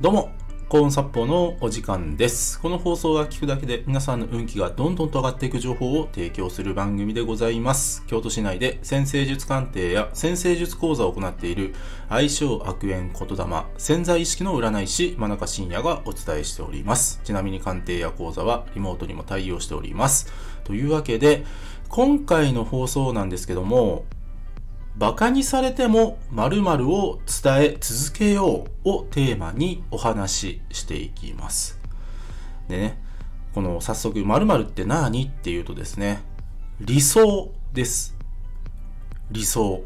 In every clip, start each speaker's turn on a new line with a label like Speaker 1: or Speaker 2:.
Speaker 1: どうも、幸運殺法のお時間です。この放送が聞くだけで皆さんの運気がどんどんと上がっていく情報を提供する番組でございます。京都市内で先生術鑑定や先生術講座を行っている相性悪縁言霊潜在意識の占い師真中信也がお伝えしております。ちなみに鑑定や講座はリモートにも対応しております。というわけで、今回の放送なんですけども、バカにされても〇〇を伝え続けようをテーマにお話ししていきます。でね、この早速〇〇って何っていうとですね、理想です。理想。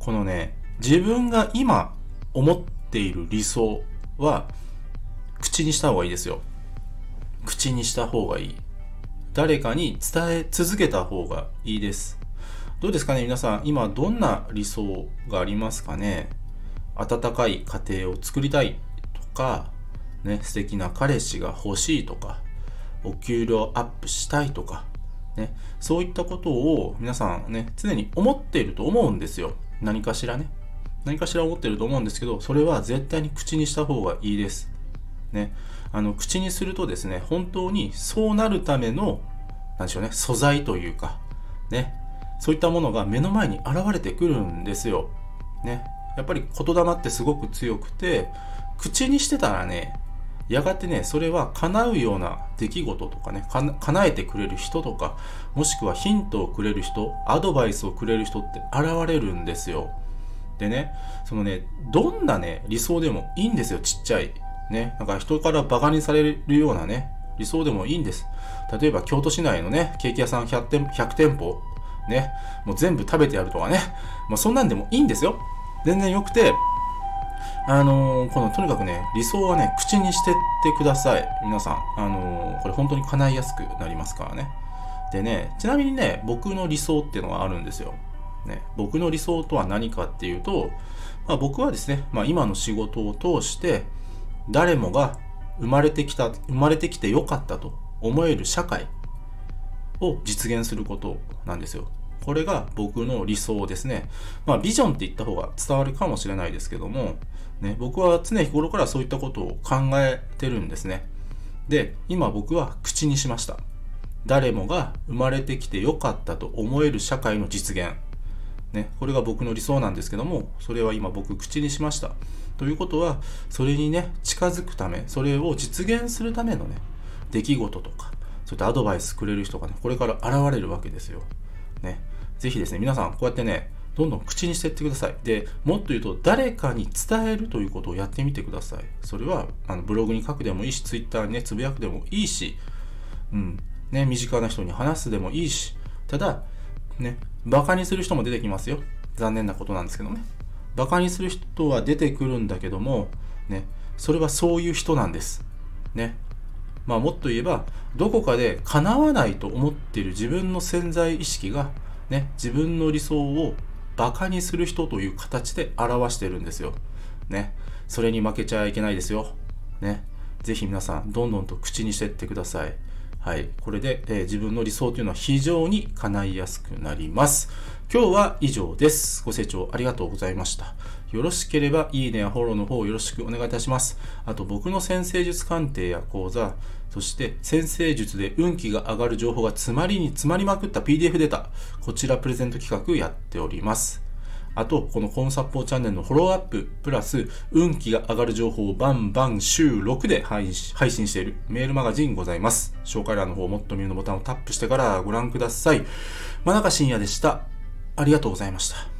Speaker 1: このね、自分が今思っている理想は口にした方がいいですよ。口にした方がいい。誰かに伝え続けた方がいいです。どうですかね皆さん、今どんな理想がありますかね？温かい家庭を作りたいとか、ね、素敵な彼氏が欲しいとか、お給料アップしたいとか、ね、そういったことを皆さんね、常に思っていると思うんですよ。何かしらね。何かしら思ってると思うんですけど、それは絶対に口にした方がいいです。ね。あの、口にするとですね、本当にそうなるための、なんでしょうね、素材というか、ね、そういったものが目の前に現れてくるんですよ。ね。やっぱり言霊ってすごく強くて、口にしてたらね、やがてね、それは叶うような出来事とかね、か叶えてくれる人とか、もしくはヒントをくれる人、アドバイスをくれる人って現れるんですよ。でね、そのね、どんなね、理想でもいいんですよ、ちっちゃい。ね、なんか人からバカにされるようなね、理想でもいいんです。例えば京都市内のね、ケーキ屋さん100店 ,100 店舗ね、もう全部食べてやるとかね、まあ、そんなんでもいいんですよ。全然良くて、あのー、このとにかくね、理想はね、口にしてってください。皆さん。あのー、これ本当に叶いやすくなりますからね。でね、ちなみにね、僕の理想っていうのがあるんですよ。ね、僕の理想とは何かっていうと、まあ、僕はですね、まあ、今の仕事を通して、誰もが生まれてきた、生まれてきてよかったと思える社会を実現することなんですよ。これが僕の理想ですね。まあビジョンって言った方が伝わるかもしれないですけども、ね、僕は常日頃からそういったことを考えてるんですね。で、今僕は口にしました。誰もが生まれてきてよかったと思える社会の実現。ね、これが僕の理想なんですけども、それは今僕口にしました。ということは、それにね、近づくため、それを実現するためのね、出来事とか、そういったアドバイスくれる人がね、これから現れるわけですよ。ね。ぜひですね、皆さん、こうやってね、どんどん口にしていってください。で、もっと言うと、誰かに伝えるということをやってみてください。それは、あのブログに書くでもいいし、ツイッターにね、つぶやくでもいいし、うん、ね、身近な人に話すでもいいし、ただ、ね、バカにする人も出てきますよ。残念なことなんですけどね。バカにする人は出てくるんだけども、ね、それはそういう人なんです。ね。まあもっと言えば、どこかで叶わないと思っている自分の潜在意識が、ね、自分の理想をバカにする人という形で表してるんですよ。ね。それに負けちゃいけないですよ。ね。ぜひ皆さん、どんどんと口にしてってください。はい。これで、えー、自分の理想というのは非常に叶いやすくなります。今日は以上です。ご清聴ありがとうございました。よろしければ、いいねやフォローの方よろしくお願いいたします。あと、僕の先生術鑑定や講座、そして先生術で運気が上がる情報が詰まりに詰まりまくった PDF データ、こちらプレゼント企画やっております。あと、このコンサポーチャンネルのフォローアップ、プラス、運気が上がる情報をバンバン週6で配信しているメールマガジンございます。紹介欄の方、もっと見るのボタンをタップしてからご覧ください。真中信也でした。ありがとうございました。